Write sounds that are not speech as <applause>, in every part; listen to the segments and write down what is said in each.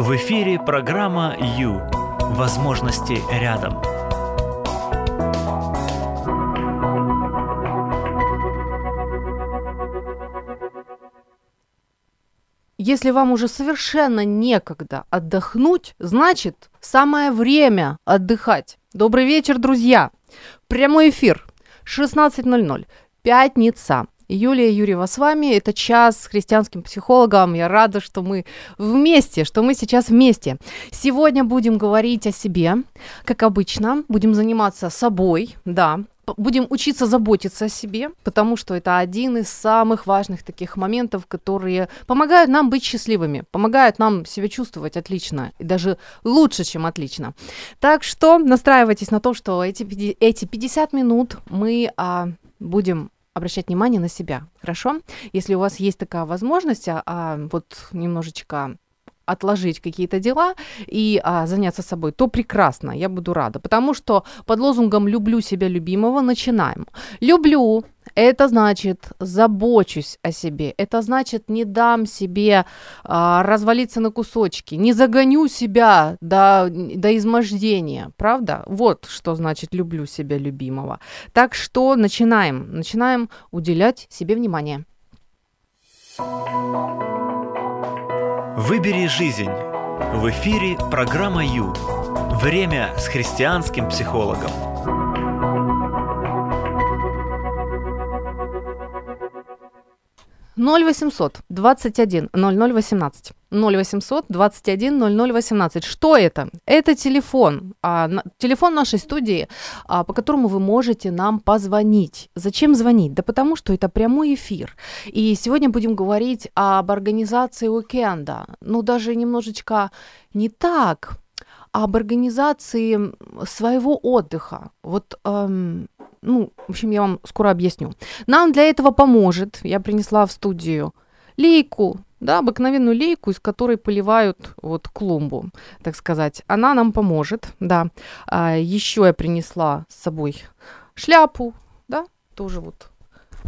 В эфире программа «Ю». Возможности рядом. Если вам уже совершенно некогда отдохнуть, значит, самое время отдыхать. Добрый вечер, друзья! Прямой эфир 16.00, пятница. Юлия Юрьева с вами. Это час с христианским психологом. Я рада, что мы вместе, что мы сейчас вместе. Сегодня будем говорить о себе, как обычно. Будем заниматься собой, да, будем учиться заботиться о себе, потому что это один из самых важных таких моментов, которые помогают нам быть счастливыми, помогают нам себя чувствовать отлично и даже лучше, чем отлично. Так что настраивайтесь на то, что эти, эти 50 минут мы а, будем обращать внимание на себя, хорошо? Если у вас есть такая возможность, а, а вот немножечко отложить какие-то дела и а, заняться собой, то прекрасно, я буду рада. Потому что под лозунгом «люблю себя любимого» начинаем. Люблю это значит забочусь о себе. Это значит не дам себе а, развалиться на кусочки, не загоню себя до, до измождения. Правда? Вот что значит люблю себя любимого. Так что начинаем. Начинаем уделять себе внимание. Выбери жизнь. В эфире программа Ю. Время с христианским психологом. 0800 21 0018. 0800 21 0018. Что это? Это телефон. А, на, телефон нашей студии, а, по которому вы можете нам позвонить. Зачем звонить? Да потому что это прямой эфир. И сегодня будем говорить об организации уикенда. Ну, даже немножечко не так, об организации своего отдыха. Вот эм, ну, в общем, я вам скоро объясню. Нам для этого поможет, я принесла в студию лейку, да, обыкновенную лейку, из которой поливают вот клумбу, так сказать. Она нам поможет, да. А, еще я принесла с собой шляпу, да, тоже вот,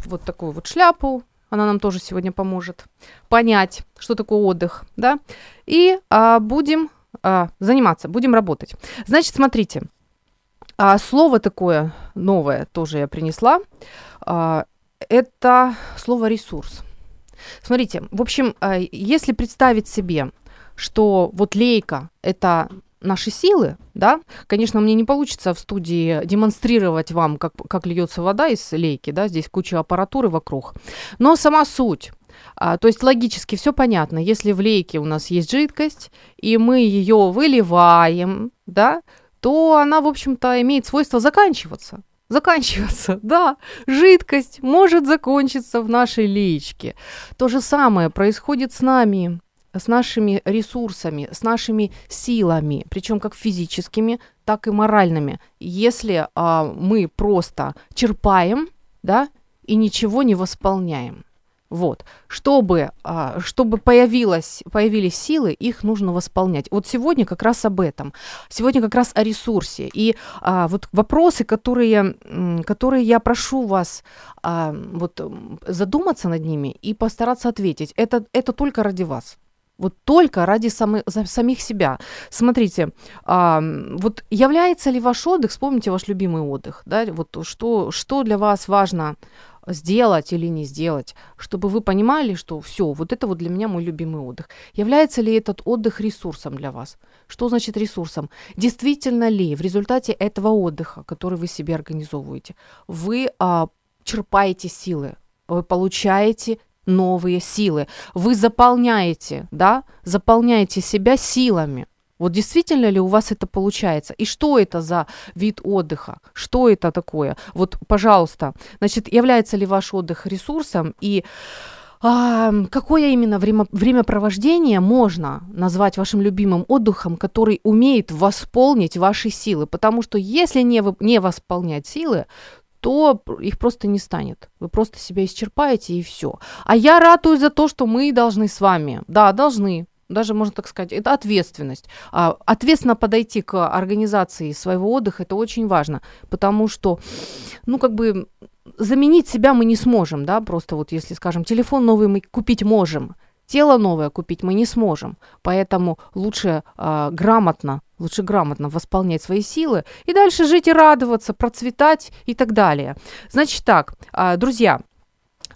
вот такую вот шляпу, она нам тоже сегодня поможет понять, что такое отдых, да, и а, будем а, заниматься, будем работать. Значит, смотрите, а слово такое новое тоже я принесла. А, это слово ресурс. Смотрите, в общем, а, если представить себе, что вот лейка это наши силы, да, конечно, мне не получится в студии демонстрировать вам, как, как льется вода из лейки, да, здесь куча аппаратуры вокруг, но сама суть, а, то есть логически все понятно. Если в лейке у нас есть жидкость, и мы ее выливаем, да, то она, в общем-то, имеет свойство заканчиваться. Заканчиваться, <laughs> да. Жидкость может закончиться в нашей личке. То же самое происходит с нами, с нашими ресурсами, с нашими силами, причем как физическими, так и моральными. Если а, мы просто черпаем, да, и ничего не восполняем. Вот. Чтобы, а, чтобы появилось, появились силы, их нужно восполнять. Вот сегодня как раз об этом. Сегодня как раз о ресурсе. И а, вот вопросы, которые, которые я прошу вас а, вот, задуматься над ними и постараться ответить, это, это только ради вас. Вот только ради самы, самих себя. Смотрите, а, вот является ли ваш отдых, вспомните ваш любимый отдых, да, вот что, что для вас важно сделать или не сделать, чтобы вы понимали, что все, вот это вот для меня мой любимый отдых. Является ли этот отдых ресурсом для вас? Что значит ресурсом? Действительно ли в результате этого отдыха, который вы себе организовываете, вы а, черпаете силы, вы получаете новые силы, вы заполняете, да, заполняете себя силами, вот действительно ли у вас это получается? И что это за вид отдыха? Что это такое? Вот, пожалуйста, значит, является ли ваш отдых ресурсом и а, какое именно время, времяпровождение можно назвать вашим любимым отдыхом, который умеет восполнить ваши силы? Потому что если не, не восполнять силы, то их просто не станет. Вы просто себя исчерпаете и все. А я ратую за то, что мы должны с вами, да, должны даже можно так сказать, это ответственность. А, ответственно подойти к организации своего отдыха, это очень важно, потому что, ну, как бы заменить себя мы не сможем, да, просто вот если, скажем, телефон новый мы купить можем, Тело новое купить мы не сможем, поэтому лучше э, грамотно, лучше грамотно восполнять свои силы и дальше жить и радоваться, процветать и так далее. Значит так, э, друзья,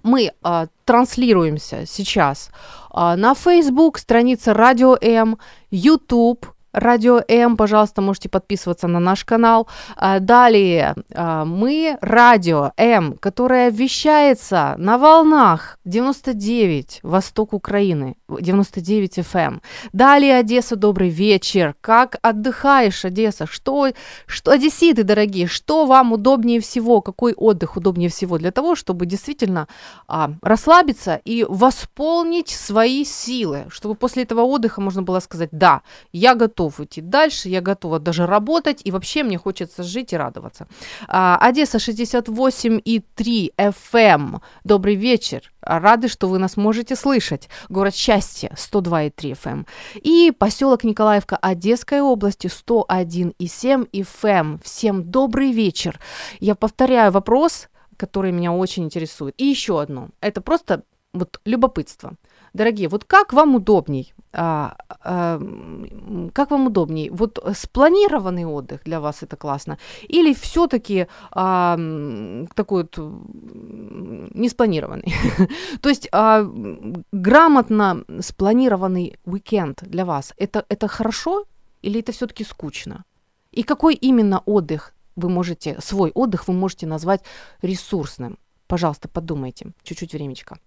мы э, транслируемся сейчас э, на Facebook, страница Радио М, YouTube, Радио М, пожалуйста, можете подписываться на наш канал. А, далее а, мы Радио М, которое вещается на волнах 99 Восток Украины, 99 FM. Эм. Далее Одесса, добрый вечер. Как отдыхаешь, Одесса? Что, что одесситы, дорогие, что вам удобнее всего? Какой отдых удобнее всего для того, чтобы действительно а, расслабиться и восполнить свои силы, чтобы после этого отдыха можно было сказать, да, я готов готов идти дальше, я готова даже работать, и вообще мне хочется жить и радоваться. А, Одесса 68,3 FM. Добрый вечер. Рады, что вы нас можете слышать. Город Счастье 102,3 FM. И поселок Николаевка Одесской области 101,7 FM. Всем добрый вечер. Я повторяю вопрос, который меня очень интересует. И еще одно. Это просто вот любопытство. Дорогие, вот как вам удобней? А, а, как вам удобней? Вот спланированный отдых для вас это классно? Или все-таки а, такой вот неспланированный? <laughs> То есть а, грамотно спланированный уикенд для вас это, это хорошо или это все-таки скучно? И какой именно отдых вы можете, свой отдых вы можете назвать ресурсным? Пожалуйста, подумайте. Чуть-чуть времечко.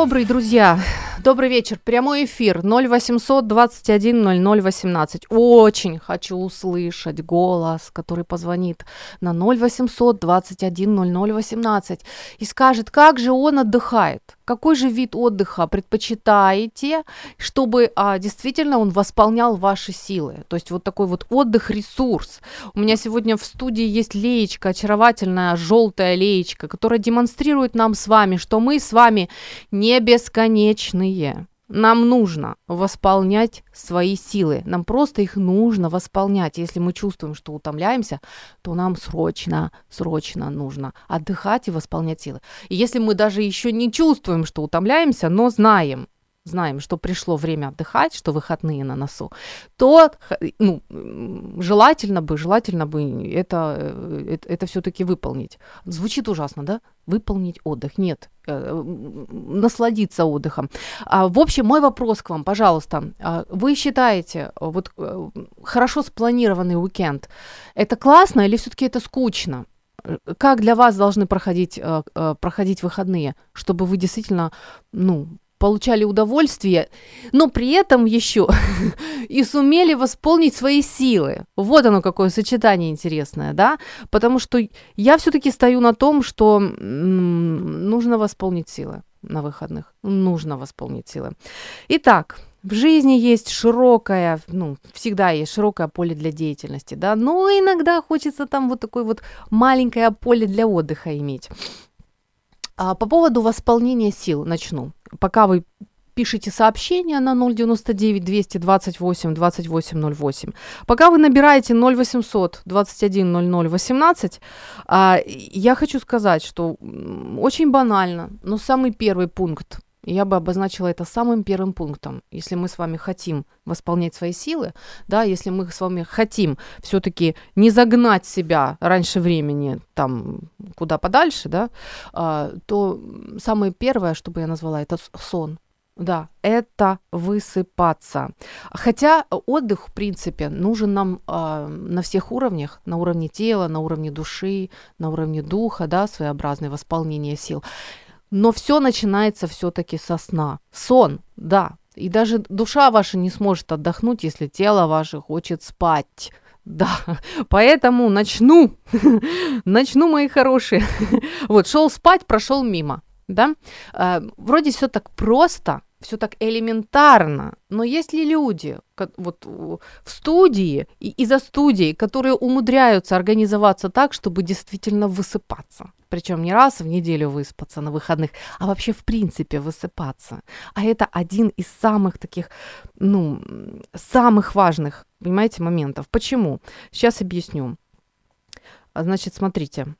Добрый, друзья. Добрый вечер. Прямой эфир 0800 21 00 18. Очень хочу услышать голос, который позвонит на 0800 21 00 18 и скажет, как же он отдыхает. Какой же вид отдыха предпочитаете, чтобы а, действительно он восполнял ваши силы? То есть вот такой вот отдых-ресурс. У меня сегодня в студии есть леечка, очаровательная желтая леечка, которая демонстрирует нам с вами, что мы с вами не бесконечные. Нам нужно восполнять свои силы. Нам просто их нужно восполнять. Если мы чувствуем, что утомляемся, то нам срочно, срочно нужно отдыхать и восполнять силы. И если мы даже еще не чувствуем, что утомляемся, но знаем, знаем, что пришло время отдыхать, что выходные на носу, то ну, желательно бы, желательно бы это, э, это, это все-таки выполнить. Звучит ужасно, да? Выполнить отдых. Нет, э, насладиться отдыхом. А, в общем, мой вопрос к вам, пожалуйста. А, вы считаете, вот э, хорошо спланированный уикенд, это классно или все-таки это скучно? Как для вас должны проходить, проходить выходные, чтобы вы действительно, ну, получали удовольствие, но при этом еще <laughs> и сумели восполнить свои силы. Вот оно какое сочетание интересное, да? Потому что я все-таки стою на том, что нужно восполнить силы на выходных. Нужно восполнить силы. Итак, в жизни есть широкое, ну, всегда есть широкое поле для деятельности, да, но иногда хочется там вот такое вот маленькое поле для отдыха иметь. А по поводу восполнения сил начну пока вы пишите сообщение на 099 228 2808. Пока вы набираете 0800 21 00 18, я хочу сказать, что очень банально, но самый первый пункт я бы обозначила это самым первым пунктом. Если мы с вами хотим восполнять свои силы, да, если мы с вами хотим все-таки не загнать себя раньше времени там куда подальше, да, а, то самое первое, что бы я назвала, это сон. Да, это высыпаться. Хотя отдых, в принципе, нужен нам э, на всех уровнях, на уровне тела, на уровне души, на уровне духа, да, своеобразное восполнение сил. Но все начинается все-таки со сна. Сон, да. И даже душа ваша не сможет отдохнуть, если тело ваше хочет спать. <laughs> Да, поэтому начну, <laughs> начну, мои хорошие. <laughs> Вот, шел спать, прошел мимо, да. Э, вроде все так просто, все так элементарно, но есть ли люди вот в студии и, и за студией, которые умудряются организоваться так, чтобы действительно высыпаться? Причем не раз в неделю выспаться на выходных, а вообще в принципе высыпаться. А это один из самых таких, ну, самых важных, понимаете, моментов. Почему? Сейчас объясню. Значит, смотрите,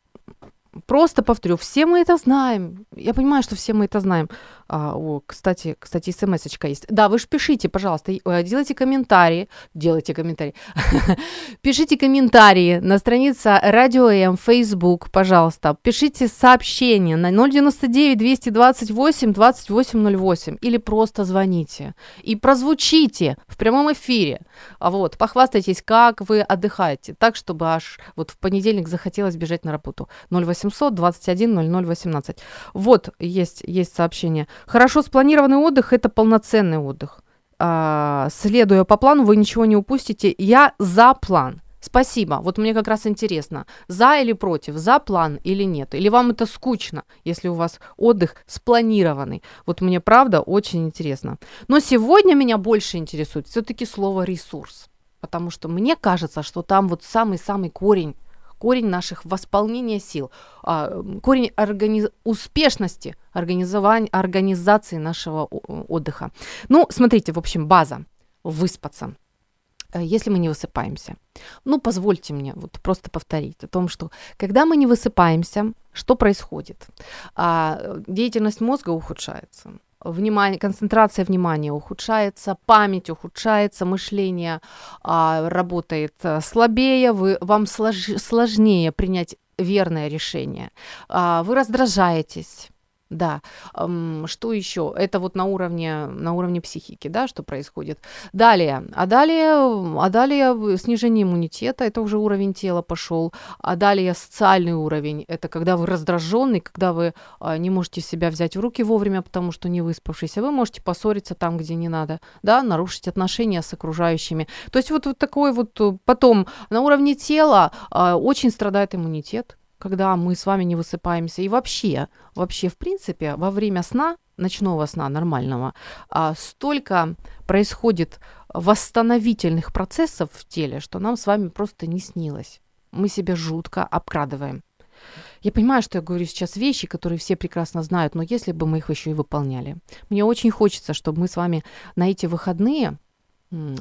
Просто повторю, все мы это знаем. Я понимаю, что все мы это знаем. А, о, кстати, кстати, смс есть. Да, вы же пишите, пожалуйста, э, делайте комментарии. Делайте комментарии. <laughs> пишите комментарии на странице Радио М, Facebook, пожалуйста. Пишите сообщение на 099 228 2808 или просто звоните. И прозвучите в прямом эфире. А вот, похвастайтесь, как вы отдыхаете. Так, чтобы аж вот в понедельник захотелось бежать на работу. 08 800 21 00 18. Вот есть, есть сообщение. Хорошо спланированный отдых – это полноценный отдых. А, следуя по плану, вы ничего не упустите. Я за план. Спасибо. Вот мне как раз интересно, за или против, за план или нет. Или вам это скучно, если у вас отдых спланированный. Вот мне правда очень интересно. Но сегодня меня больше интересует все-таки слово ресурс. Потому что мне кажется, что там вот самый-самый корень корень наших восполнения сил, а, корень организ... успешности организования, организации нашего отдыха. Ну, смотрите, в общем, база – выспаться э, если мы не высыпаемся. Ну, позвольте мне вот просто повторить о том, что когда мы не высыпаемся, что происходит? А, деятельность мозга ухудшается внимание, концентрация внимания ухудшается, память ухудшается, мышление а, работает э, слабее, вы, вам слож, сложнее принять верное решение, а, вы раздражаетесь, да. Что еще? Это вот на уровне, на уровне психики, да, что происходит. Далее. А далее, а далее снижение иммунитета, это уже уровень тела пошел. А далее социальный уровень, это когда вы раздраженный, когда вы а, не можете себя взять в руки вовремя, потому что не выспавшийся. Вы можете поссориться там, где не надо, да, нарушить отношения с окружающими. То есть вот, вот такой вот э, потом на уровне тела а, очень страдает иммунитет когда мы с вами не высыпаемся. И вообще, вообще, в принципе, во время сна, ночного сна нормального, а, столько происходит восстановительных процессов в теле, что нам с вами просто не снилось. Мы себя жутко обкрадываем. Я понимаю, что я говорю сейчас вещи, которые все прекрасно знают, но если бы мы их еще и выполняли. Мне очень хочется, чтобы мы с вами на эти выходные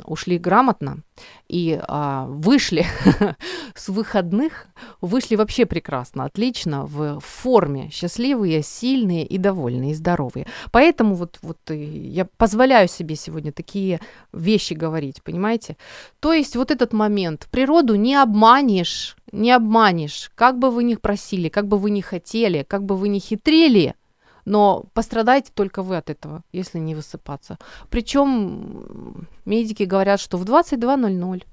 ушли грамотно и а, вышли <laughs> с выходных, вышли вообще прекрасно, отлично, в форме, счастливые, сильные и довольные, и здоровые. Поэтому вот, вот я позволяю себе сегодня такие вещи говорить, понимаете? То есть вот этот момент, природу не обманешь, не обманешь, как бы вы ни просили, как бы вы ни хотели, как бы вы ни хитрили, но пострадаете только вы от этого, если не высыпаться. Причем медики говорят, что в 22.00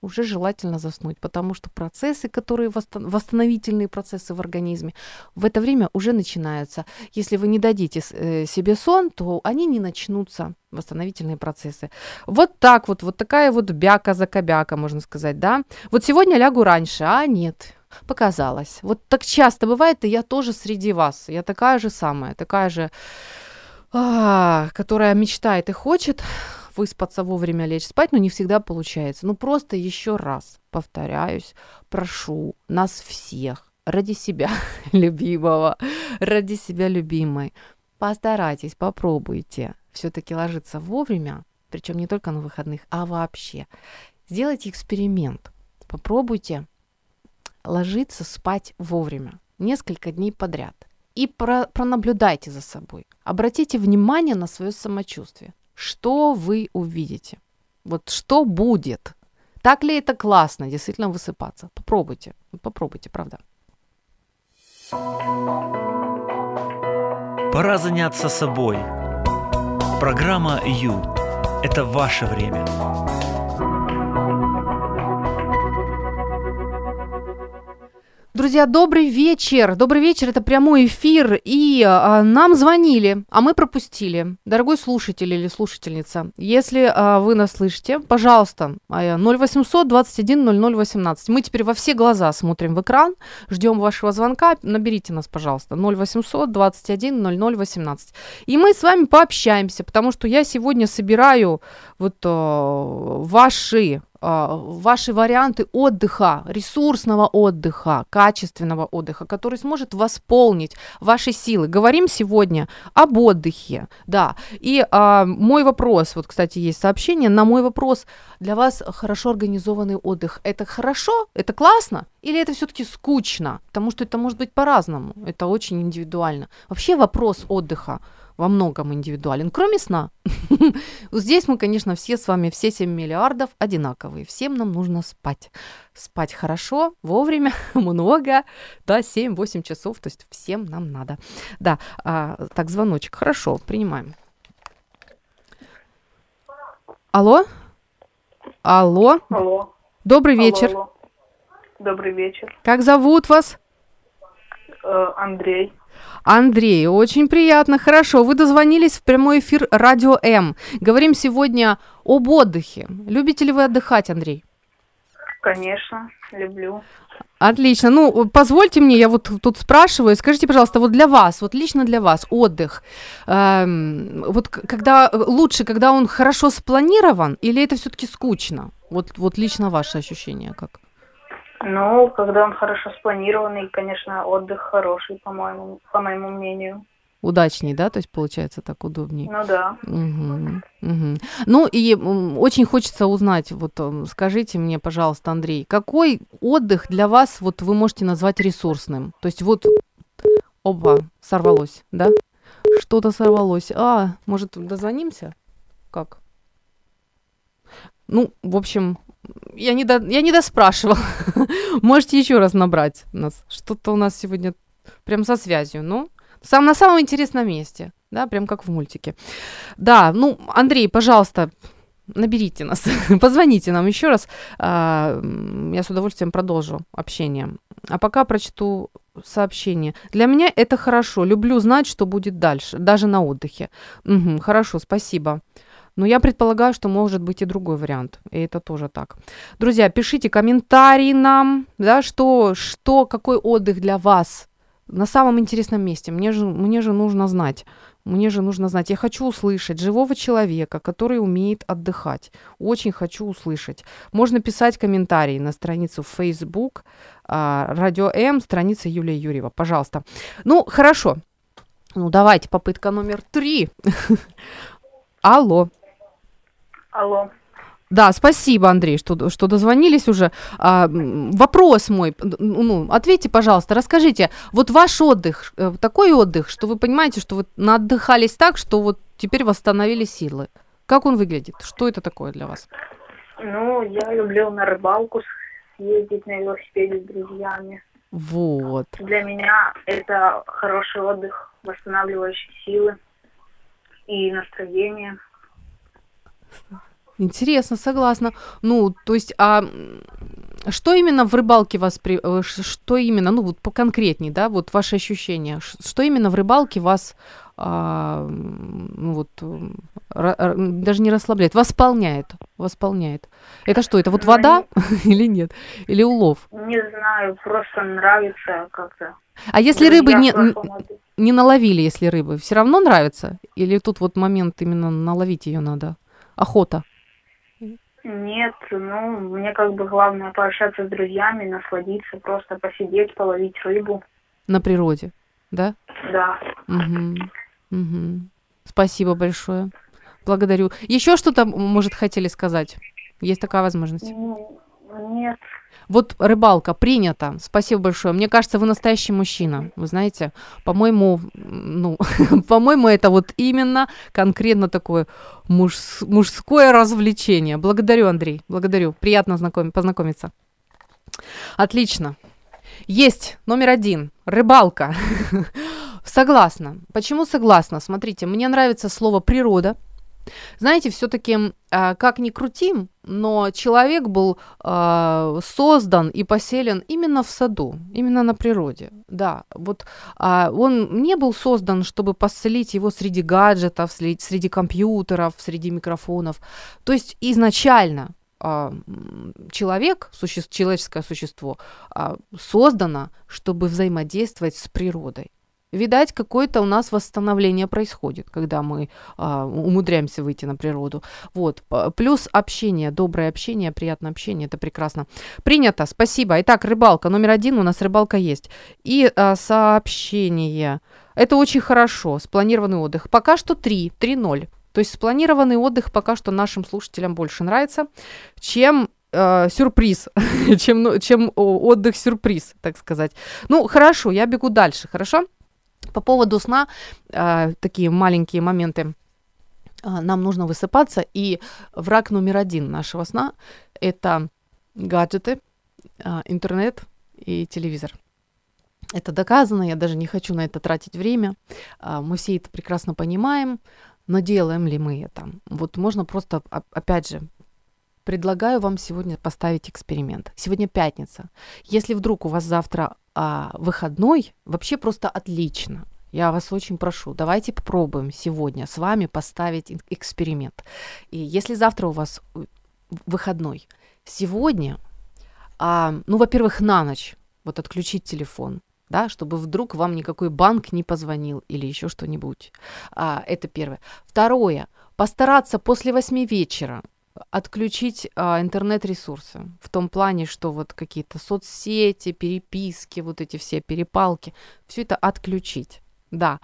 уже желательно заснуть, потому что процессы, которые восстановительные процессы в организме, в это время уже начинаются. Если вы не дадите э, себе сон, то они не начнутся, восстановительные процессы. Вот так вот, вот такая вот бяка за кобяка, можно сказать, да. Вот сегодня лягу раньше, а нет, показалось. Вот так часто бывает, и я тоже среди вас. Я такая же самая, такая же, а, которая мечтает и хочет выспаться вовремя, лечь спать, но не всегда получается. Ну просто еще раз повторяюсь, прошу нас всех ради себя <laughs> любимого, ради себя любимой, постарайтесь, попробуйте все-таки ложиться вовремя, причем не только на выходных, а вообще, сделайте эксперимент. Попробуйте ложиться спать вовремя, несколько дней подряд. И про, пронаблюдайте за собой. Обратите внимание на свое самочувствие. Что вы увидите? Вот что будет? Так ли это классно, действительно высыпаться? Попробуйте, попробуйте, правда. Пора заняться собой. Программа «Ю» – это ваше время. Друзья, добрый вечер. Добрый вечер, это прямой эфир. И а, нам звонили, а мы пропустили. Дорогой слушатель или слушательница, если а, вы нас слышите, пожалуйста, 0800 21 00 18. Мы теперь во все глаза смотрим в экран, ждем вашего звонка. Наберите нас, пожалуйста, 0800 21 00 18. И мы с вами пообщаемся, потому что я сегодня собираю вот а, ваши ваши варианты отдыха, ресурсного отдыха, качественного отдыха, который сможет восполнить ваши силы. Говорим сегодня об отдыхе, да. И а, мой вопрос, вот, кстати, есть сообщение на мой вопрос. Для вас хорошо организованный отдых – это хорошо, это классно или это все-таки скучно? Потому что это может быть по-разному, это очень индивидуально. Вообще вопрос отдыха – во многом индивидуален, кроме сна. <laughs> Здесь мы, конечно, все с вами, все 7 миллиардов одинаковые. Всем нам нужно спать. Спать хорошо, вовремя, <laughs> много, да, 7-8 часов, то есть всем нам надо. Да, а, так, звоночек, хорошо, принимаем. Алло? Алло? Алло. Добрый вечер. Алло, алло. Добрый вечер. Как зовут вас? Э, Андрей. Андрей, очень приятно, хорошо. Вы дозвонились в прямой эфир Радио М. Говорим сегодня об отдыхе. Любите ли вы отдыхать, Андрей? Конечно, люблю. Отлично. Ну, позвольте мне, я вот тут спрашиваю, скажите, пожалуйста, вот для вас, вот лично для вас отдых, эм, вот когда лучше, когда он хорошо спланирован, или это все-таки скучно? Вот, вот лично ваше ощущение как? Ну, когда он хорошо спланированный, конечно, отдых хороший, по-моему, по моему мнению. Удачней, да, то есть получается так удобнее. Ну да. Угу, угу. Ну и очень хочется узнать, вот скажите мне, пожалуйста, Андрей, какой отдых для вас вот вы можете назвать ресурсным? То есть вот, оба, сорвалось, да? Что-то сорвалось. А, может, дозвонимся? Как? Ну, в общем, я не, до, я не доспрашивала. <laughs> Можете еще раз набрать нас. Что-то у нас сегодня прям со связью. Ну, сам, на самом интересном месте. Да, прям как в мультике. Да, ну, Андрей, пожалуйста, наберите нас, <laughs> позвоните нам еще раз. А, я с удовольствием продолжу общение. А пока прочту сообщение. Для меня это хорошо. Люблю знать, что будет дальше, даже на отдыхе. Угу, хорошо, спасибо. Но я предполагаю, что может быть и другой вариант. И это тоже так. Друзья, пишите комментарии нам, да, что, что, какой отдых для вас на самом интересном месте. Мне же, мне же нужно знать. Мне же нужно знать. Я хочу услышать живого человека, который умеет отдыхать. Очень хочу услышать. Можно писать комментарии на страницу Facebook а, Радио М, страница Юлия Юрьева. Пожалуйста. Ну, хорошо. Ну, давайте, попытка номер три. <laughs> Алло. Алло. Да, спасибо, Андрей, что, что дозвонились уже. А, вопрос мой, ну, ответьте, пожалуйста, расскажите, вот ваш отдых, э, такой отдых, что вы понимаете, что вы отдыхались так, что вот теперь восстановили силы. Как он выглядит? Что это такое для вас? Ну, я люблю на рыбалку ездить на велосипеде с друзьями. Вот. Для меня это хороший отдых, восстанавливающий силы и настроение. Интересно, согласна. Ну, то есть, а что именно в рыбалке вас, при... Э, что именно, ну вот поконкретней, да, вот ваши ощущения, что именно в рыбалке вас, а, ну вот, даже не расслабляет, восполняет, восполняет. Это что, это вот вода <laughs> или нет, или улов? Не знаю, просто нравится как-то. А если рыбы не, не наловили, если рыбы, все равно нравится? Или тут вот момент именно наловить ее надо? Охота? Нет, ну, мне как бы главное пообщаться с друзьями, насладиться, просто посидеть, половить рыбу. На природе, да? Да. Угу. Угу. Спасибо большое. Благодарю. Еще что-то, может, хотели сказать? Есть такая возможность? Нет. Вот рыбалка принята. Спасибо большое. Мне кажется, вы настоящий мужчина. Вы знаете, по-моему, ну, <laughs> по-моему, это вот именно конкретно такое муж, мужское развлечение. Благодарю, Андрей. Благодарю. Приятно знаком, познакомиться. Отлично. Есть номер один. Рыбалка. <laughs> Согласна. Почему согласна? Смотрите, мне нравится слово природа. Знаете, все-таки, э, как ни крутим, но человек был э, создан и поселен именно в саду, именно на природе. Да, вот э, он не был создан, чтобы поселить его среди гаджетов, среди, среди компьютеров, среди микрофонов. То есть изначально человек, суще, человеческое существо, создано, чтобы взаимодействовать с природой. Видать, какое-то у нас восстановление происходит, когда мы а, умудряемся выйти на природу. Вот. Плюс общение, доброе общение, приятное общение, это прекрасно. Принято, спасибо. Итак, рыбалка. Номер один у нас рыбалка есть. И а, сообщение. Это очень хорошо. Спланированный отдых. Пока что 3, 3-0. То есть спланированный отдых пока что нашим слушателям больше нравится, чем э, сюрприз, <laughs> чем, ну, чем отдых-сюрприз, так сказать. Ну, хорошо, я бегу дальше, хорошо? По поводу сна, э, такие маленькие моменты. Э, нам нужно высыпаться, и враг номер один нашего сна – это гаджеты, э, интернет и телевизор. Это доказано, я даже не хочу на это тратить время. Э, мы все это прекрасно понимаем, но делаем ли мы это? Вот можно просто, опять же, предлагаю вам сегодня поставить эксперимент. Сегодня пятница. Если вдруг у вас завтра а, выходной вообще просто отлично. Я вас очень прошу, давайте попробуем сегодня с вами поставить эксперимент. И если завтра у вас выходной, сегодня, а, ну, во-первых, на ночь вот отключить телефон, да, чтобы вдруг вам никакой банк не позвонил или еще что-нибудь. А, это первое. Второе, постараться после восьми вечера отключить а, интернет-ресурсы в том плане, что вот какие-то соцсети, переписки, вот эти все перепалки, все это отключить, да.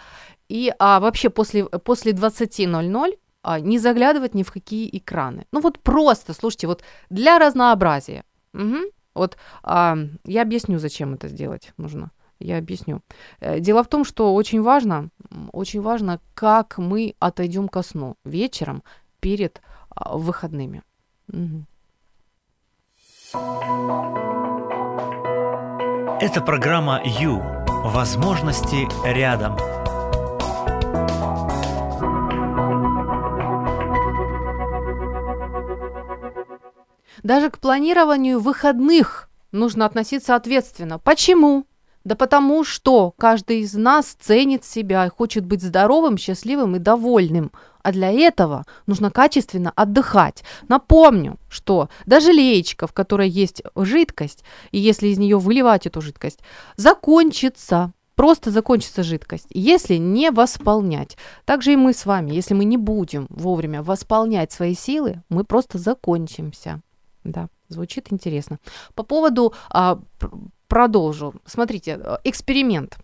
И а, вообще после, после 20.00 а, не заглядывать ни в какие экраны. Ну вот просто, слушайте, вот для разнообразия. Угу. Вот а, я объясню, зачем это сделать нужно. Я объясню. Э, дело в том, что очень важно, очень важно, как мы отойдем ко сну вечером перед выходными. Угу. Это программа «Ю». Возможности рядом. Даже к планированию выходных нужно относиться ответственно. Почему? Да потому что каждый из нас ценит себя и хочет быть здоровым, счастливым и довольным. А для этого нужно качественно отдыхать. Напомню, что даже леечка, в которой есть жидкость, и если из нее выливать эту жидкость, закончится. Просто закончится жидкость, если не восполнять. Также и мы с вами, если мы не будем вовремя восполнять свои силы, мы просто закончимся. Да, звучит интересно. По поводу а, продолжу. Смотрите, э, эксперимент.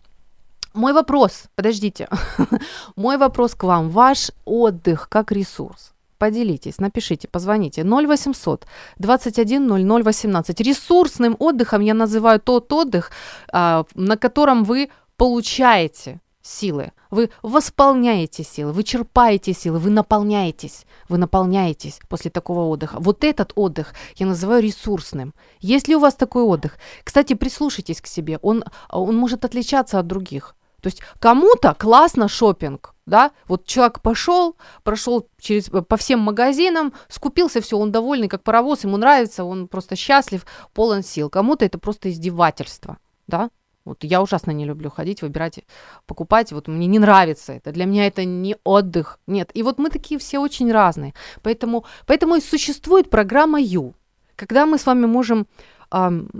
Мой вопрос, подождите, <laughs> мой вопрос к вам. Ваш отдых как ресурс. Поделитесь, напишите, позвоните. 0800 21 00 18. Ресурсным отдыхом я называю тот отдых, а, на котором вы получаете силы, вы восполняете силы, вы черпаете силы, вы наполняетесь, вы наполняетесь после такого отдыха. Вот этот отдых я называю ресурсным. Есть ли у вас такой отдых? Кстати, прислушайтесь к себе, он, он может отличаться от других. То есть кому-то классно шопинг, да, вот человек пошел, прошел через, по всем магазинам, скупился, все, он довольный, как паровоз, ему нравится, он просто счастлив, полон сил. Кому-то это просто издевательство, да, вот я ужасно не люблю ходить, выбирать, покупать. Вот мне не нравится это. Для меня это не отдых. Нет. И вот мы такие все очень разные. Поэтому, поэтому и существует программа Ю. Когда мы с вами можем эм,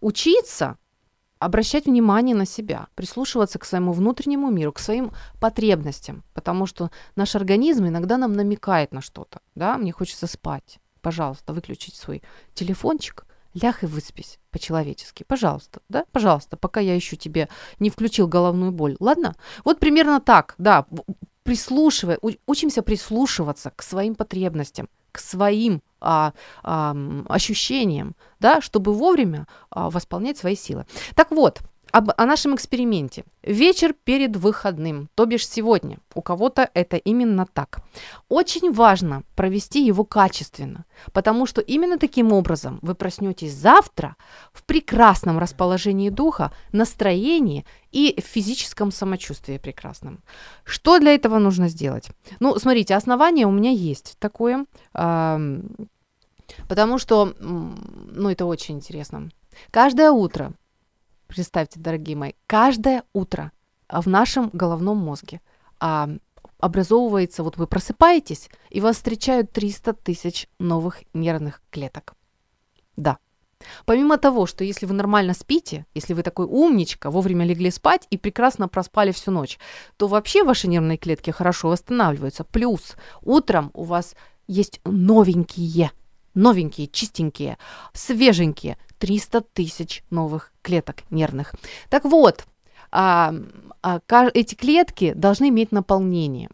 учиться обращать внимание на себя, прислушиваться к своему внутреннему миру, к своим потребностям, потому что наш организм иногда нам намекает на что-то, да, мне хочется спать, пожалуйста, выключить свой телефончик, ляг и выспись по-человечески, пожалуйста, да, пожалуйста, пока я еще тебе не включил головную боль, ладно? Вот примерно так, да, прислушивая, учимся прислушиваться к своим потребностям, к своим а, а, ощущениям, да, чтобы вовремя а, восполнять свои силы. Так вот, об, о нашем эксперименте. Вечер перед выходным, то бишь сегодня. У кого-то это именно так. Очень важно провести его качественно, потому что именно таким образом вы проснетесь завтра в прекрасном расположении духа, настроении и физическом самочувствии прекрасном. Что для этого нужно сделать? Ну, смотрите, основание у меня есть такое, потому что, ну, это очень интересно. Каждое утро представьте, дорогие мои, каждое утро в нашем головном мозге а, образовывается, вот вы просыпаетесь, и вас встречают 300 тысяч новых нервных клеток. Да. Помимо того, что если вы нормально спите, если вы такой умничка, вовремя легли спать и прекрасно проспали всю ночь, то вообще ваши нервные клетки хорошо восстанавливаются. Плюс утром у вас есть новенькие, новенькие, чистенькие, свеженькие, 300 тысяч новых клеток нервных. Так вот, а, а, эти клетки должны иметь наполнение.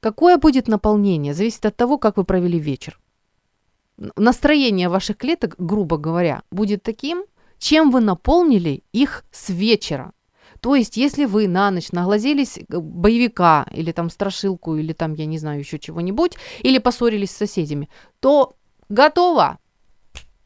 Какое будет наполнение, зависит от того, как вы провели вечер. Настроение ваших клеток, грубо говоря, будет таким, чем вы наполнили их с вечера. То есть, если вы на ночь наглазелись э, боевика или там страшилку, или там, я не знаю, еще чего-нибудь, или поссорились с соседями, то готово.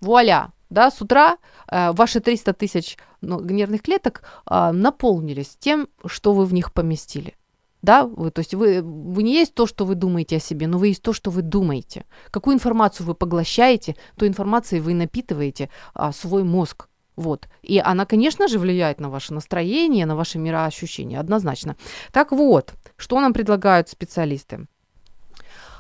Вуаля, да, с утра э, ваши 300 тысяч ну, нервных клеток э, наполнились тем, что вы в них поместили. Да, вы, то есть вы, вы не есть то, что вы думаете о себе, но вы есть то, что вы думаете. Какую информацию вы поглощаете, той информацией вы напитываете а, свой мозг. Вот. И она, конечно же, влияет на ваше настроение, на ваши мироощущения, однозначно. Так вот, что нам предлагают специалисты?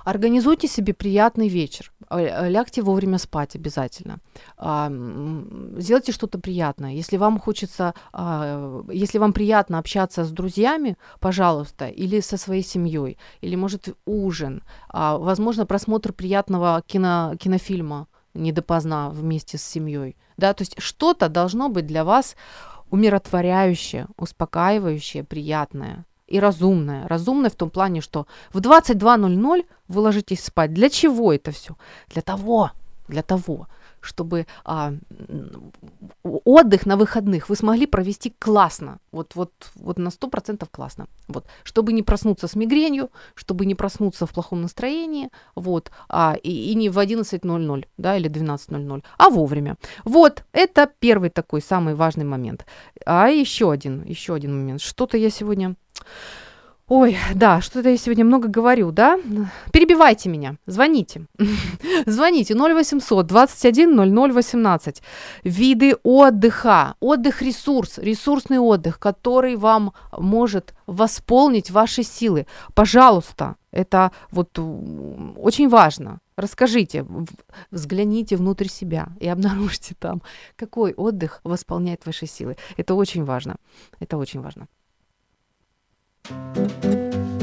Организуйте себе приятный вечер. Э, лягте вовремя спать обязательно. Сделайте что-то приятное. Если вам хочется, а, если вам приятно общаться с друзьями, пожалуйста, или со своей семьей, или, может, ужин, а, возможно, просмотр приятного кино, кинофильма не допоздна вместе с семьей. Да, то есть что-то должно быть для вас умиротворяющее, успокаивающее, приятное и разумная. Разумная в том плане, что в 22.00 вы ложитесь спать. Для чего это все? Для того, для того, чтобы а, отдых на выходных вы смогли провести классно, вот, вот, вот на 100% классно, вот, чтобы не проснуться с мигренью, чтобы не проснуться в плохом настроении, вот, а, и, и не в 11.00, да, или 12.00, а вовремя. Вот, это первый такой самый важный момент. А еще один, еще один момент. Что-то я сегодня Ой, да, что-то я сегодня много говорю, да? Перебивайте меня, звоните. <laughs> звоните 0800 21 00 18. Виды отдыха. Отдых ресурс, ресурсный отдых, который вам может восполнить ваши силы. Пожалуйста, это вот очень важно. Расскажите, взгляните внутрь себя и обнаружьте там, какой отдых восполняет ваши силы. Это очень важно. Это очень важно. Música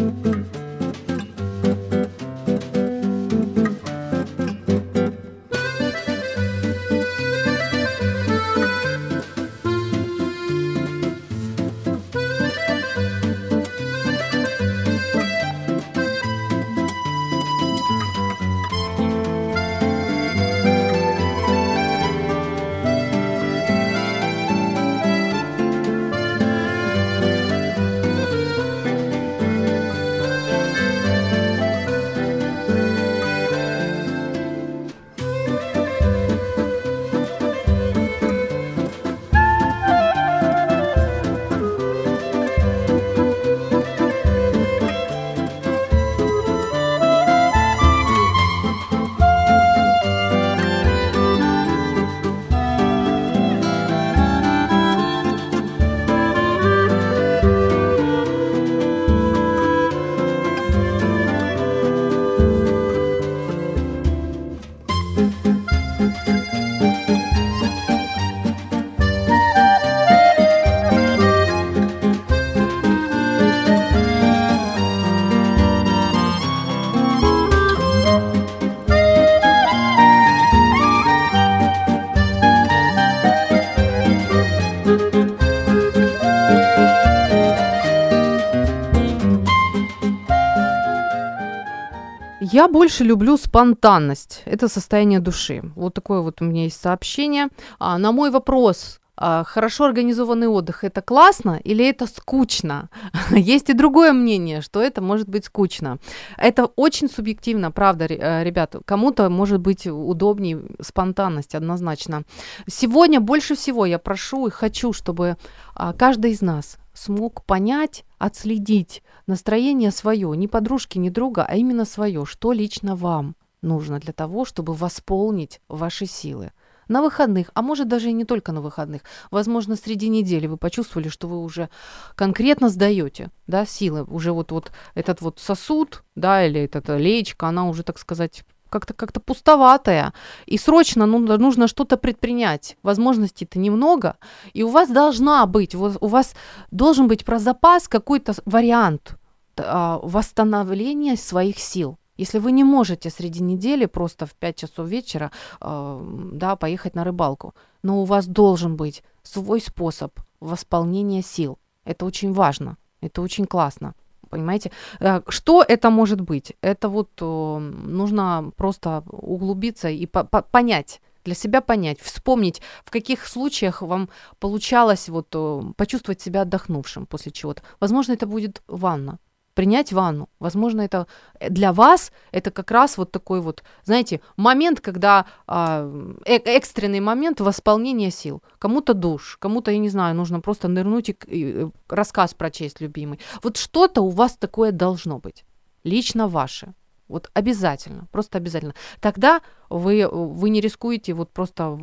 Я больше люблю спонтанность. Это состояние души. Вот такое вот у меня есть сообщение. А, на мой вопрос, а, хорошо организованный отдых это классно или это скучно? <laughs> Есть и другое мнение, что это может быть скучно. Это очень субъективно, правда, э, ребят. Кому-то может быть удобнее спонтанность однозначно. Сегодня больше всего я прошу и хочу, чтобы а, каждый из нас смог понять, отследить настроение свое, не подружки, не друга, а именно свое, что лично вам нужно для того, чтобы восполнить ваши силы на выходных, а может даже и не только на выходных. Возможно, среди недели вы почувствовали, что вы уже конкретно сдаете, да, силы, уже вот, вот этот вот сосуд, да, или эта леечка, она уже, так сказать, как-то как пустоватая, и срочно ну, нужно что-то предпринять. Возможностей-то немного, и у вас должна быть, у вас должен быть про запас какой-то вариант а, восстановления своих сил. Если вы не можете среди недели просто в 5 часов вечера э, да, поехать на рыбалку, но у вас должен быть свой способ восполнения сил. Это очень важно, это очень классно. Понимаете, э, что это может быть? Это вот э, нужно просто углубиться и по по понять, для себя понять, вспомнить, в каких случаях вам получалось вот э, почувствовать себя отдохнувшим после чего-то. Возможно, это будет ванна, принять ванну. Возможно, это э, для вас это как раз вот такой вот, знаете, момент, когда а, э, экстренный момент восполнения сил. Кому-то душ, кому-то, я не знаю, нужно просто нырнуть и, и э, рассказ прочесть любимый. Вот что-то у вас такое должно быть, лично ваше. Вот обязательно, просто обязательно. Тогда вы, вы не рискуете вот просто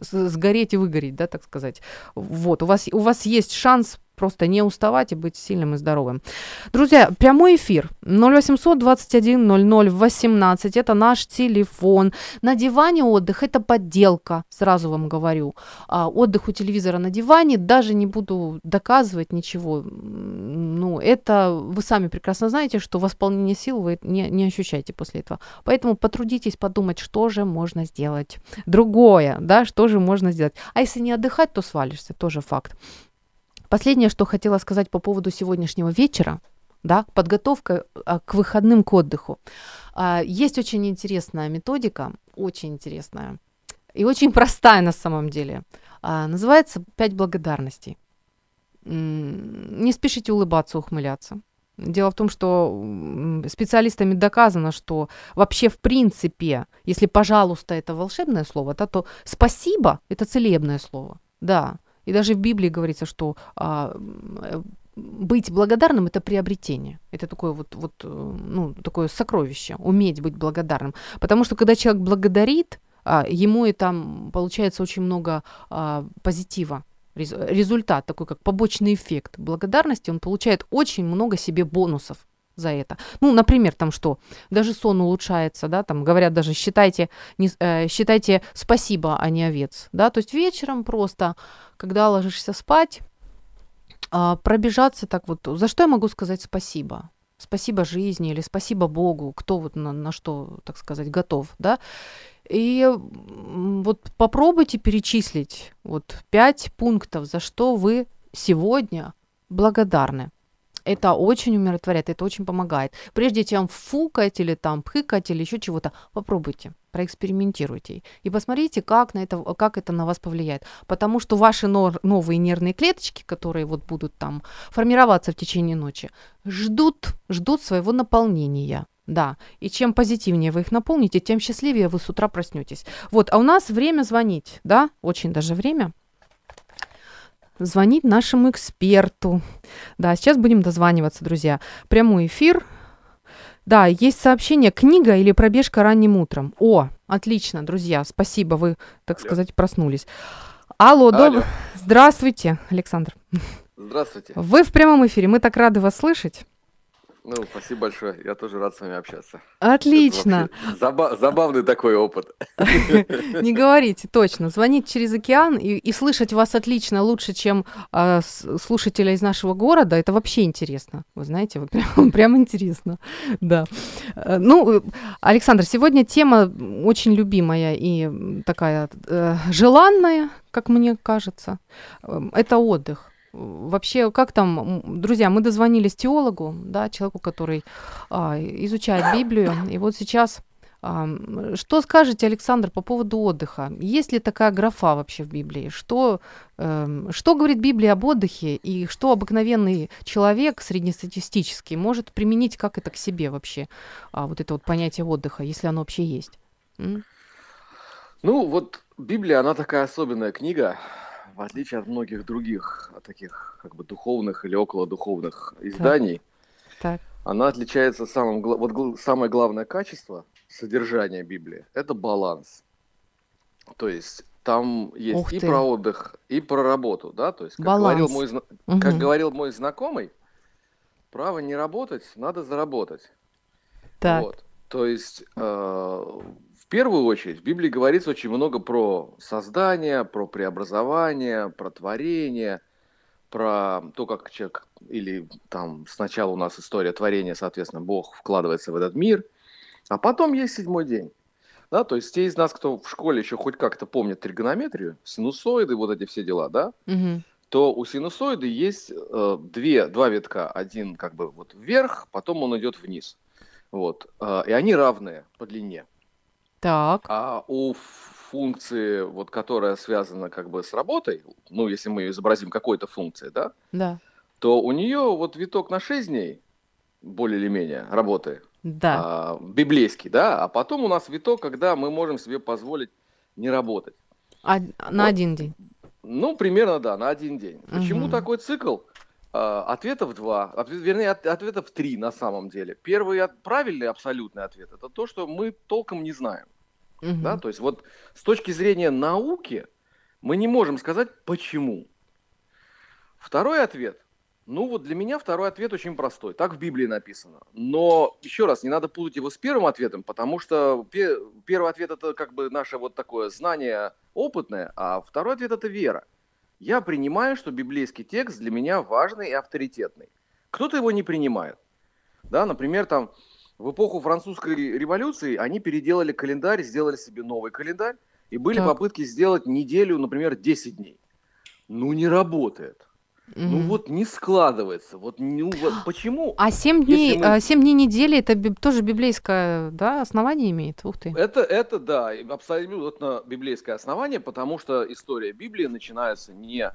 сгореть и выгореть, да, так сказать. Вот, у вас, у вас есть шанс просто не уставать и быть сильным и здоровым. Друзья, прямой эфир 0800 21 00 18, это наш телефон. На диване отдых, это подделка, сразу вам говорю. А, отдых у телевизора на диване, даже не буду доказывать ничего. Ну, это вы сами прекрасно знаете, что восполнение сил вы не, не ощущаете после этого. Поэтому потрудитесь подумать, что же можно сделать. Другое, да, что же можно сделать. А если не отдыхать, то свалишься, тоже факт. Последнее, что хотела сказать по поводу сегодняшнего вечера, да, подготовка а, к выходным, к отдыху. А, есть очень интересная методика, очень интересная и очень простая на самом деле. А, называется «Пять благодарностей». Не спешите улыбаться, ухмыляться. Дело в том, что специалистами доказано, что вообще в принципе, если «пожалуйста» это волшебное слово, да, то «спасибо» это целебное слово. Да, и даже в Библии говорится, что а, быть благодарным это приобретение. Это такое вот, вот э, ну, такое сокровище, уметь быть благодарным. Потому что когда человек благодарит, а, ему и там получается очень много а, позитива. Результат такой, как побочный эффект благодарности, он получает очень много себе бонусов за это. Ну, например, там что, даже сон улучшается, да, там говорят даже считайте, не, э, считайте спасибо, а не овец, да, то есть вечером просто, когда ложишься спать, э, пробежаться так вот, за что я могу сказать спасибо? Спасибо жизни или спасибо Богу, кто вот на, на что, так сказать, готов, да, и вот попробуйте перечислить вот пять пунктов, за что вы сегодня благодарны. Это очень умиротворяет, это очень помогает. Прежде чем фукать или там пхыкать или еще чего-то, попробуйте, проэкспериментируйте и посмотрите, как, на это, как это на вас повлияет. Потому что ваши новые нервные клеточки, которые вот будут там формироваться в течение ночи, ждут, ждут своего наполнения. Да, и чем позитивнее вы их наполните, тем счастливее вы с утра проснетесь. Вот, а у нас время звонить, да, очень даже время звонить нашему эксперту. Да, сейчас будем дозваниваться, друзья. Прямой эфир. Да, есть сообщение «Книга или пробежка ранним утром». О, отлично, друзья, спасибо, вы, так сказать, проснулись. Алло, Алло. Доб... здравствуйте, Александр. Здравствуйте. Вы в прямом эфире, мы так рады вас слышать. Ну, спасибо большое. Я тоже рад с вами общаться. Отлично. Заба- забавный такой опыт. <laughs> Не говорите, точно. Звонить через океан и, и слышать вас отлично, лучше, чем э, слушателя из нашего города, это вообще интересно. Вы знаете, вот прям, <laughs> прям интересно. Да. Э, ну, Александр, сегодня тема очень любимая и такая э, желанная, как мне кажется. Эм, это отдых вообще, как там, друзья, мы дозвонились теологу, да, человеку, который а, изучает Библию, и вот сейчас а, что скажете, Александр, по поводу отдыха? Есть ли такая графа вообще в Библии? Что, эм, что говорит Библия об отдыхе и что обыкновенный человек среднестатистический может применить, как это к себе вообще, а, вот это вот понятие отдыха, если оно вообще есть? М? Ну, вот Библия, она такая особенная книга, в отличие от многих других а, таких как бы духовных или околодуховных изданий. Так, Она отличается самым, вот гл- самое главное качество содержания Библии– это баланс. То есть там есть Ух и ты. про отдых, и про работу, да, то есть как говорил баланс. мой, зна- как говорил мой знакомый, право не работать, надо заработать. Так, Вот. То есть, э, в первую очередь, в Библии говорится очень много про создание, про преобразование, про творение, про то, как человек, или там сначала у нас история творения, соответственно, Бог вкладывается в этот мир, а потом есть седьмой день. Да, то есть те из нас, кто в школе еще хоть как-то помнит тригонометрию, синусоиды, вот эти все дела, да, Мгм. то у синусоиды есть э, две, два витка. Один как бы вот вверх, потом он идет вниз. Вот. Э, и они равные по длине. Так, А у функции, вот, которая связана как бы с работой, ну, если мы ее изобразим какой-то функцией, да, да, то у нее вот виток на 6 дней, более или менее, работы, да, а, библейский, да, а потом у нас виток, когда мы можем себе позволить не работать. А- на вот. один день. Ну, примерно, да, на один день. Почему такой цикл? А, Ответов два, вернее, от- ответов три на самом деле. Первый правильный абсолютный ответ – это то, что мы толком не знаем. Мгм. Да? То есть вот с точки зрения науки мы не можем сказать, почему. Второй ответ. Ну вот для меня второй ответ очень простой. Так в Библии написано. Но еще раз, не надо путать его с первым ответом, потому что пе- первый ответ это как бы наше вот такое знание опытное, а второй ответ это вера. Я принимаю, что библейский текст для меня важный и авторитетный. Кто-то его не принимает. Да, например, там в эпоху французской революции они переделали календарь, сделали себе новый календарь, и были Так. попытки сделать неделю, например, 10 дней. Ну, не работает. Ну, Мгм. вот не складывается. Вот, ну, вот почему? А семь дней, мы- а, семь дней недели это би- тоже библейское, да, основание имеет? Ух ты. Это, это, да, абсолютно библейское основание, потому что история Библии начинается не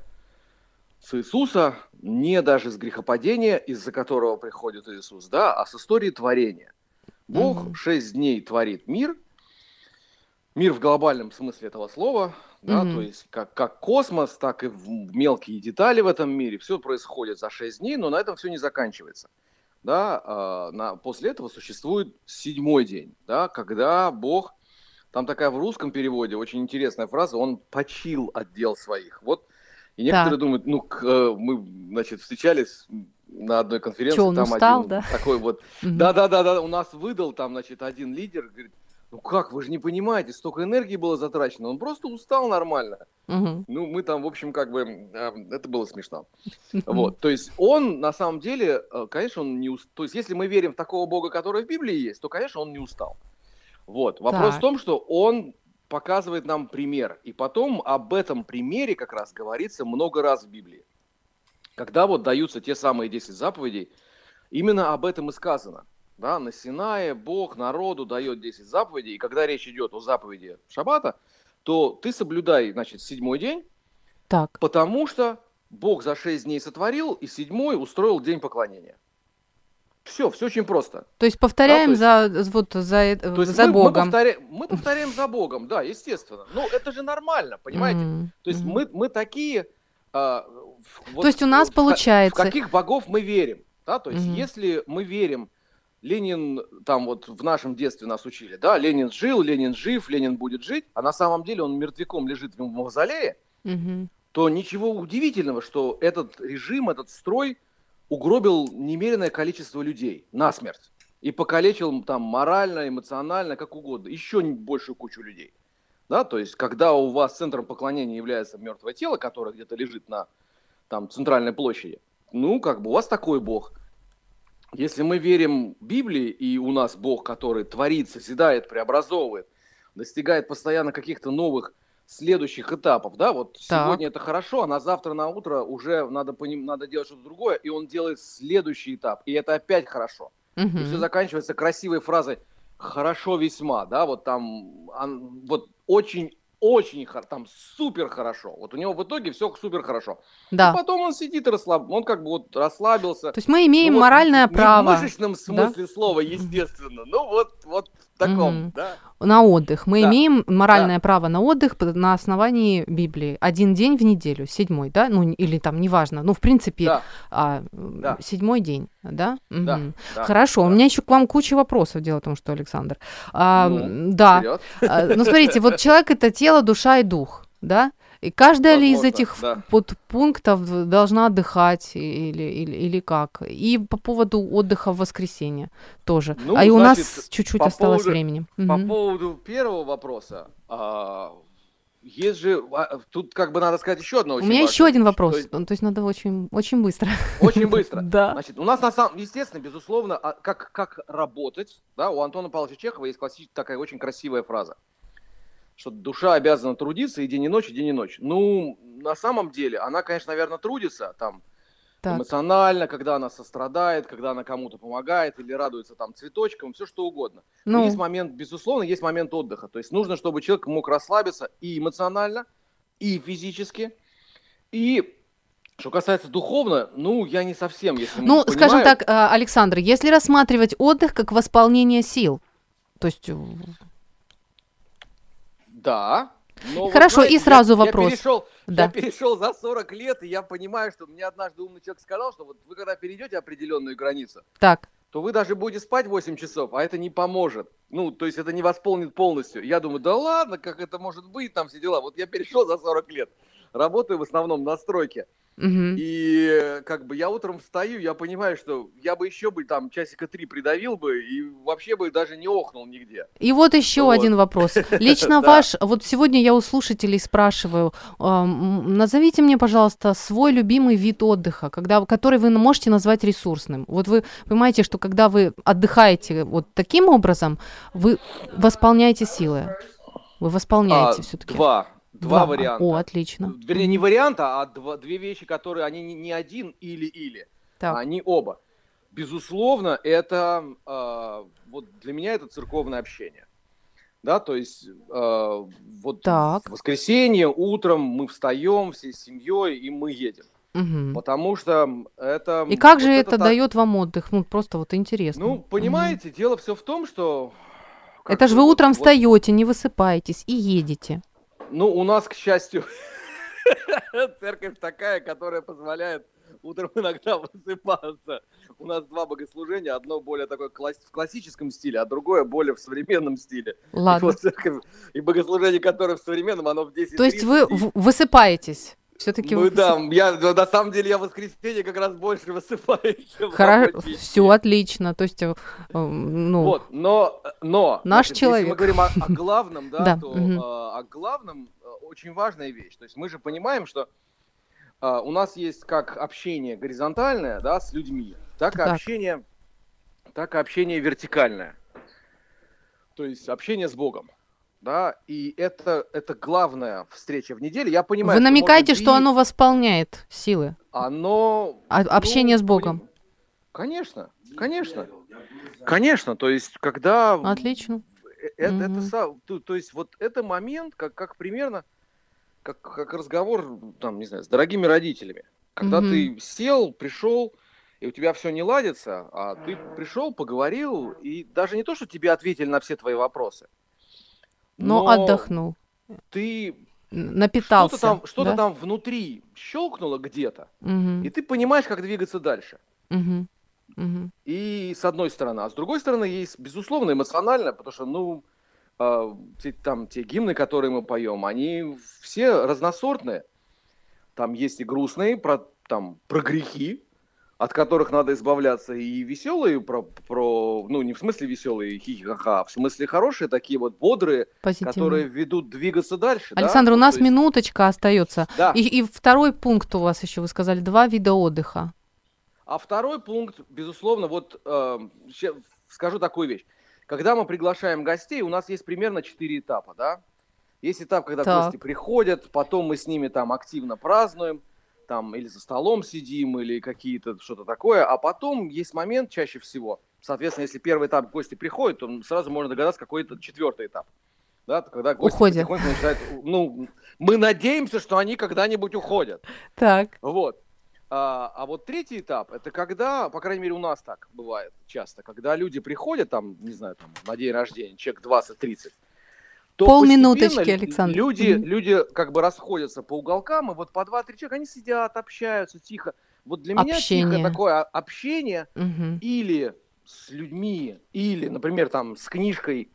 с Иисуса, не даже с грехопадения, из-за которого приходит Иисус, да, а с истории творения. Бог Мгм. шесть дней творит мир, мир в глобальном смысле этого слова, да, Мгм. то есть как, как космос, так и в мелкие детали в этом мире, все происходит за шесть дней, но на этом все не заканчивается. Да, а, на, после этого существует седьмой день, да, когда Бог, там такая в русском переводе очень интересная фраза, он почил от дел своих. Вот, и некоторые Так. думают, ну, к- э, мы, значит, встречались на одной конференции, Чё, он там устал, один да? такой вот Мгм. да, да, да, да, у нас выдал там, значит, один лидер, говорит, ну как, вы же не понимаете, столько энергии было затрачено, он просто устал нормально. Мгм. Ну, мы там, в общем, как бы, э, это было смешно. <laughs> Вот, то есть он, на самом деле, э, конечно, он не устал. То есть если мы верим в такого Бога, который в Библии есть, то, конечно, он не устал. Вот, вопрос Так. в том, что он показывает нам пример, и потом об этом примере как раз говорится много раз в Библии. Когда вот даются те самые 10 заповедей, именно об этом и сказано. Да, на Синае Бог народу дает 10 заповедей, и когда речь идет о заповеди Шаббата, то ты соблюдай, значит, седьмой день, Так, потому что Бог за 6 дней сотворил, и седьмой устроил день поклонения. Все, все очень просто. то есть повторяем Да, то за, вот, за, э, То есть за мы, мы Богом. повторя- мы повторяем за Богом, да, естественно. Ну, это же нормально, понимаете? Мгм. То есть мы, мы такие... а, вот То есть у нас в получается- В каких богов мы верим, да? То есть Мгм. если мы верим, Ленин там вот в нашем детстве нас учили, да, Ленин жил, Ленин жив, Ленин будет жить, а на самом деле он мертвяком лежит в мавзолее, Мгм. то ничего удивительного, что этот режим, этот строй угробил немеренное количество людей насмерть и покалечил там морально, эмоционально, как угодно, еще большую кучу людей. Да, то есть, когда у вас центром поклонения является мертвое тело, которое где-то лежит на там, центральной площади, ну, как бы у вас такой бог. Если мы верим Библии, и у нас Бог, который творит, созидает, преобразовывает, достигает постоянно каких-то новых следующих этапов, да, вот Так. сегодня это хорошо, а на завтра на утро уже надо, поним- надо делать что-то другое, и он делает следующий этап, и это опять хорошо. И Мгм. все заканчивается красивой фразой «хорошо весьма», да, вот там, вот очень очень хор- там супер хорошо. Вот у него в итоге все супер хорошо. Да. Потом он сидит и расслаб... он как бы вот расслабился. То есть мы имеем Ну вот моральное право в мышечном смысле слова, естественно. Ну вот, вот таком, Мгм. да. на отдых. Мы Да. имеем моральное право на отдых на основании Библии. Один день в неделю, седьмой, да? Ну, или там, неважно. Ну, в принципе, Да, а, Да. седьмой день, да? да, Мгм. да. Хорошо, у да. меня еще к вам куча вопросов. Дело в том, что, Александр. А, Ну, да. Вперед. А, Ну, смотрите, вот человек это тело, душа и дух, да? И каждая ли из Возможно, этих да. под пунктов должна отдыхать или, или, или как? И по поводу отдыха в воскресенье тоже. Ну, а и у нас чуть-чуть по осталось поводу- времени. По Мгм. поводу первого вопроса, а, есть же, а, тут как бы надо сказать еще одно У меня еще один вопрос. То есть Ну, То есть надо очень, очень быстро. <laughs> Очень быстро. <laughs> Да. Значит, у нас на самом, естественно, безусловно, а, как, как работать, да, у Антона Павловича Чехова есть классическая такая очень красивая фраза, что душа обязана трудиться и день и ночь, и день и ночь. Ну, на самом деле, она, конечно, наверное, трудится там Так. эмоционально, когда она сострадает, когда она кому-то помогает или радуется там цветочкам, все что угодно. Но Ну, есть момент, безусловно, есть момент отдыха. То есть нужно, чтобы человек мог расслабиться и эмоционально, и физически, и что касается духовно, ну, я не совсем, если ну, понимаю. скажем так, а, Александр, если рассматривать отдых как восполнение сил, то есть э, Да. но вот Хорошо, и знаете, сразу я, вопрос. Я перешел, Да. я перешел за 40 лет, и я понимаю, что мне однажды умный человек сказал, что вот вы когда перейдете определенную границу, так, то вы даже будете спать 8 часов, а это не поможет. Ну, то есть это не восполнит полностью. Я думаю, да ладно, как это может быть, там все дела. Вот я перешел за 40 лет, работаю в основном на стройке. Мгм. И как бы я утром встаю, я понимаю, что я бы еще бы там часика три придавил бы и вообще бы даже не охнул нигде. И вот еще Вот. один вопрос. <laughs> Лично ваш, вот сегодня я у слушателей спрашиваю, ам, назовите мне, пожалуйста, свой любимый вид отдыха, когда, который вы можете назвать ресурсным. Вот вы понимаете, что когда вы отдыхаете вот таким образом, вы восполняете силы. Вы восполняете А, все-таки. Два. Два варианта. О, отлично. Вернее, не варианта, а два, две вещи, которые они не, не один или-или, Так. они оба. Безусловно, это а, вот для меня это церковное общение. Да, то есть а, вот Так. в воскресенье утром мы встаем всей семьей и мы едем. Мгм. Потому что это... И как вот же это, так- дает вам отдых? Ну, просто вот интересно. Ну, понимаете, дело все в том, что... Это же вы утром вот- встаете, не высыпаетесь и едете. Ну, у нас, к счастью, <laughs> церковь такая, которая позволяет утром <laughs> иногда высыпаться. У нас два богослужения, одно более такое класс- в классическом стиле, а другое более в современном стиле. И Ладно. вот церковь, и богослужение, которое в современном, оно в 10 То есть вы в- высыпаетесь? Все-таки Ну да, я, ну, на самом деле я в воскресенье как раз больше <laughs> высыпаюсь. Хорошо, все отлично. То есть, э, э, ну, Вот, но, но Наш значит, человек. если мы говорим о, о <laughs> главном, да, Да, то э, о главном очень важная вещь. То есть мы же понимаем, что э, у нас есть как общение горизонтальное, да, с людьми, так и Так. общение, так и общение вертикальное. То есть общение с Богом. Да, и это, это главная встреча в неделе. Я понимаю, вы что намекаете, что оно восполняет силы. оно... А- общение с Богом. Конечно, конечно. Конечно, то есть, когда... Отлично. э- Это, это са- то, то есть, вот это момент, как, как примерно, как, как разговор, там, не знаю, с дорогими родителями. Когда ты сел, пришел, и у тебя все не ладится, а ты пришел, поговорил, и даже не то, что тебе ответили на все твои вопросы, Но, отдохнул, ты напитался. что-то там, что-то да? там внутри щелкнуло где-то, Мгм, и ты понимаешь, как двигаться дальше. мгм, мгм. И с одной стороны. А с другой стороны, есть, безусловно, эмоционально, потому что, ну, те, там, те гимны, которые мы поем, они все разносортные. Там есть и грустные, про, там, про грехи, от которых надо избавляться, и веселые, про, про, ну, не в смысле веселые, хихи-ха-ха, а в смысле хорошие, такие вот бодрые, Позитивно. которые ведут двигаться дальше. да. Александр, у Ну, нас есть- минуточка остается. Да. И, и второй пункт у вас еще, вы сказали, два вида отдыха. А второй пункт, безусловно, вот э, скажу такую вещь. Когда мы приглашаем гостей, у нас есть примерно четыре этапа, да? Есть этап, когда Так. гости приходят, потом мы с ними там активно празднуем, там или за столом сидим, или какие-то что-то такое, а потом есть момент чаще всего, соответственно, если первый этап гости приходят, то сразу можно догадаться, какой это четвертый этап. Да, когда гости Уходят. начинают, ну, мы надеемся, что они когда-нибудь уходят. Так. Вот. А, а вот третий этап, это когда, по крайней мере, у нас так бывает часто, когда люди приходят, там, не знаю, там, на день рождения, человек 20-30, то Полминуточки, Александр. Люди, Мгм. люди как бы расходятся по уголкам, и вот по 2-3 человека, они сидят, общаются тихо. Вот для меня Общение. тихое такое а- общение Мгм. или с людьми, или, например, там, с книжкой,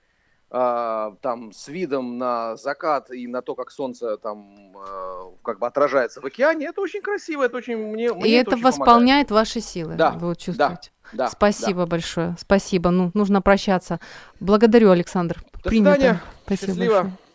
а, там, с видом на закат и на то, как солнце там а, как бы отражается в океане, это очень красиво, это очень мне, И мне это очень помогает. восполняет ваши силы. Да, Вы вот чувствуете. Да, Спасибо большое. Спасибо. Ну, нужно прощаться. Благодарю, Александр. До Принято. свидания. Спасибо Счастливо. большое.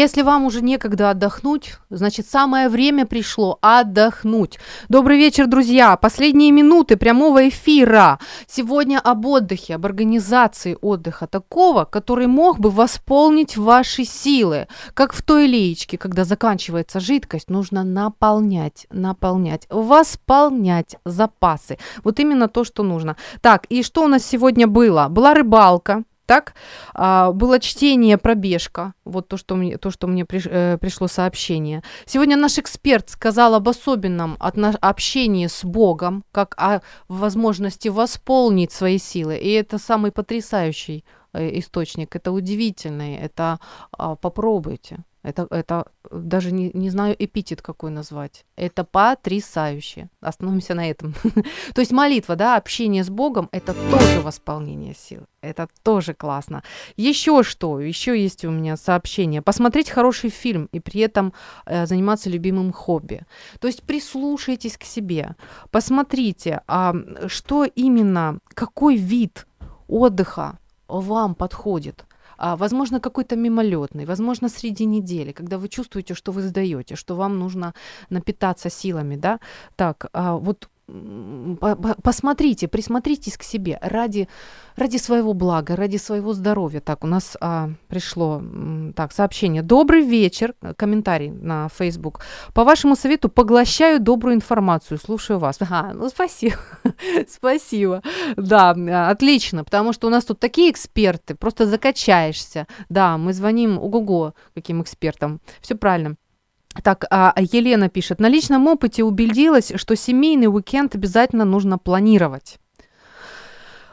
Если вам уже некогда отдохнуть, значит самое время пришло отдохнуть. Добрый вечер, друзья. Последние минуты прямого эфира. Сегодня об отдыхе, об организации отдыха такого, который мог бы восполнить ваши силы. Как в той леечке, когда заканчивается жидкость, нужно наполнять, наполнять, восполнять запасы. Вот именно то, что нужно. Так, и что у нас сегодня было? Была рыбалка, так? А, было чтение, пробежка, вот то, что мне, то, что мне приш- э, пришло сообщение. Сегодня наш эксперт сказал об особенном отно- общении с Богом, как о возможности восполнить свои силы. И это самый потрясающий э, источник, это удивительный, это а, попробуйте. Это, это даже не, не знаю эпитет какой назвать. Это потрясающе. Остановимся на этом. <laughs> То есть молитва, да, общение с Богом, это тоже восполнение сил. Это тоже классно. Еще что? Еще есть у меня сообщение. Посмотреть хороший фильм и при этом э, заниматься любимым хобби. То есть прислушайтесь к себе. Посмотрите, а, что именно, какой вид отдыха вам подходит. А, возможно, какой-то мимолетный, возможно, среди недели, когда вы чувствуете, что вы сдаете, что вам нужно напитаться силами, да. Так, а, вот посмотрите, присмотритесь к себе ради, ради своего блага, ради своего здоровья. Так, у нас а, пришло так, сообщение. Добрый вечер, э, комментарий на Facebook. По вашему совету поглощаю добрую информацию, слушаю вас. Ага, <laughs> ну спасибо, <laughs> спасибо. Да, отлично, потому что у нас тут такие эксперты, просто закачаешься. Да, мы звоним ого-го каким экспертам. Все правильно. Так, а Елена пишет, на личном опыте убедилась, что семейный уикенд обязательно нужно планировать.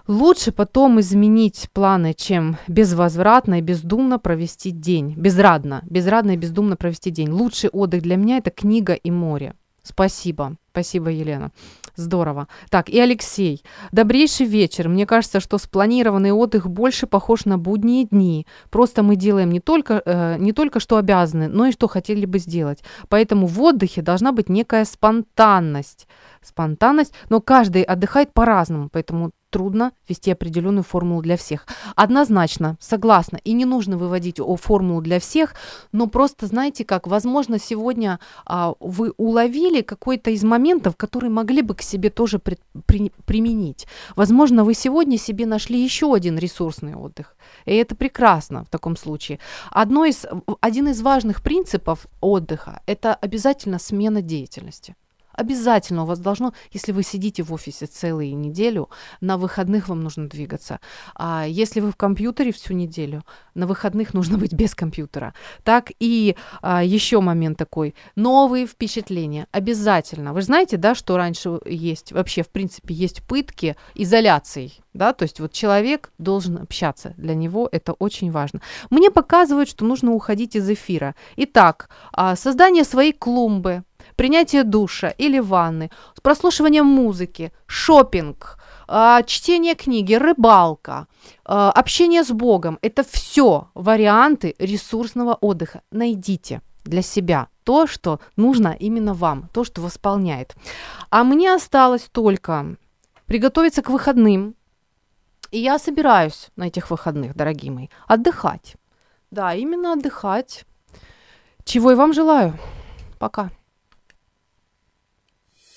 Лучше потом изменить планы, чем безвозвратно и бездумно провести день. Безрадно, безрадно и бездумно провести день. Лучший отдых для меня – это книга и море. Спасибо. Спасибо, Елена. Здорово. Так, и Алексей. Добрейший вечер. Мне кажется, что спланированный отдых больше похож на будние дни. Просто мы делаем не только, э, не только что обязаны, но и что хотели бы сделать. Поэтому в отдыхе должна быть некая спонтанность. Спонтанность, но каждый отдыхает по-разному, поэтому трудно вести определенную формулу для всех. Однозначно, согласна. И не нужно выводить формулу для всех, но просто знаете как, возможно, сегодня а, вы уловили какой-то из моментов, которые могли бы к себе тоже при, при, применить. Возможно, вы сегодня себе нашли еще один ресурсный отдых. И это прекрасно в таком случае. Одно из, один из важных принципов отдыха – это обязательно смена деятельности. Обязательно у вас должно, если вы сидите в офисе целую неделю, на выходных вам нужно двигаться. А если вы в компьютере всю неделю, на выходных нужно быть без компьютера. Так и а, еще момент такой. Новые впечатления. Обязательно. Вы знаете, да, что раньше есть, вообще, в принципе, есть пытки изоляцией. Да, то есть вот человек должен общаться. Для него это очень важно. Мне показывают, что нужно уходить из эфира. Итак, а, создание своей клумбы, принятие душа или ванны, прослушивание музыки, шопинг, а, чтение книги, рыбалка, а, общение с Богом – это все варианты ресурсного отдыха. Найдите для себя то, что нужно именно вам, то, что восполняет. А мне осталось только приготовиться к выходным. И я собираюсь на этих выходных, дорогие мои, отдыхать. Да, именно отдыхать. Чего и вам желаю. Пока.